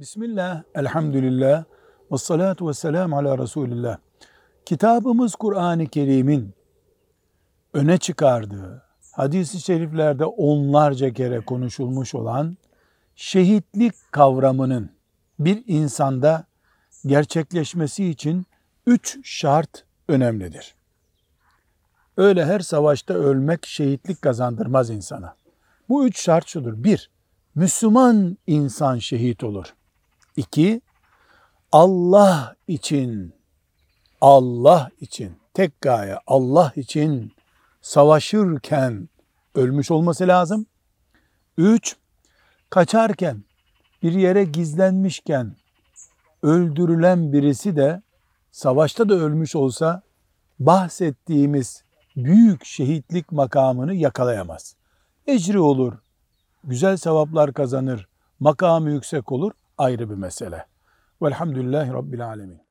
Bismillah, elhamdülillah, ve salatu ve selamu ala Resulillah. Kitabımız Kur'an-ı Kerim'in öne çıkardığı, hadis-i şeriflerde onlarca kere konuşulmuş olan şehitlik kavramının bir insanda gerçekleşmesi için üç şart önemlidir. Öyle her savaşta ölmek şehitlik kazandırmaz insana. Bu üç şart şudur. Bir, Müslüman insan şehit olur. İki, Allah için, Allah için, tek gaye Allah için savaşırken ölmüş olması lazım. Üç, kaçarken, bir yere gizlenmişken öldürülen birisi de savaşta da ölmüş olsa bahsettiğimiz büyük şehitlik makamını yakalayamaz. Ecri olur, güzel sevaplar kazanır, makamı yüksek olur ayrı bir mesele. Velhamdülillahi Rabbil Alemin.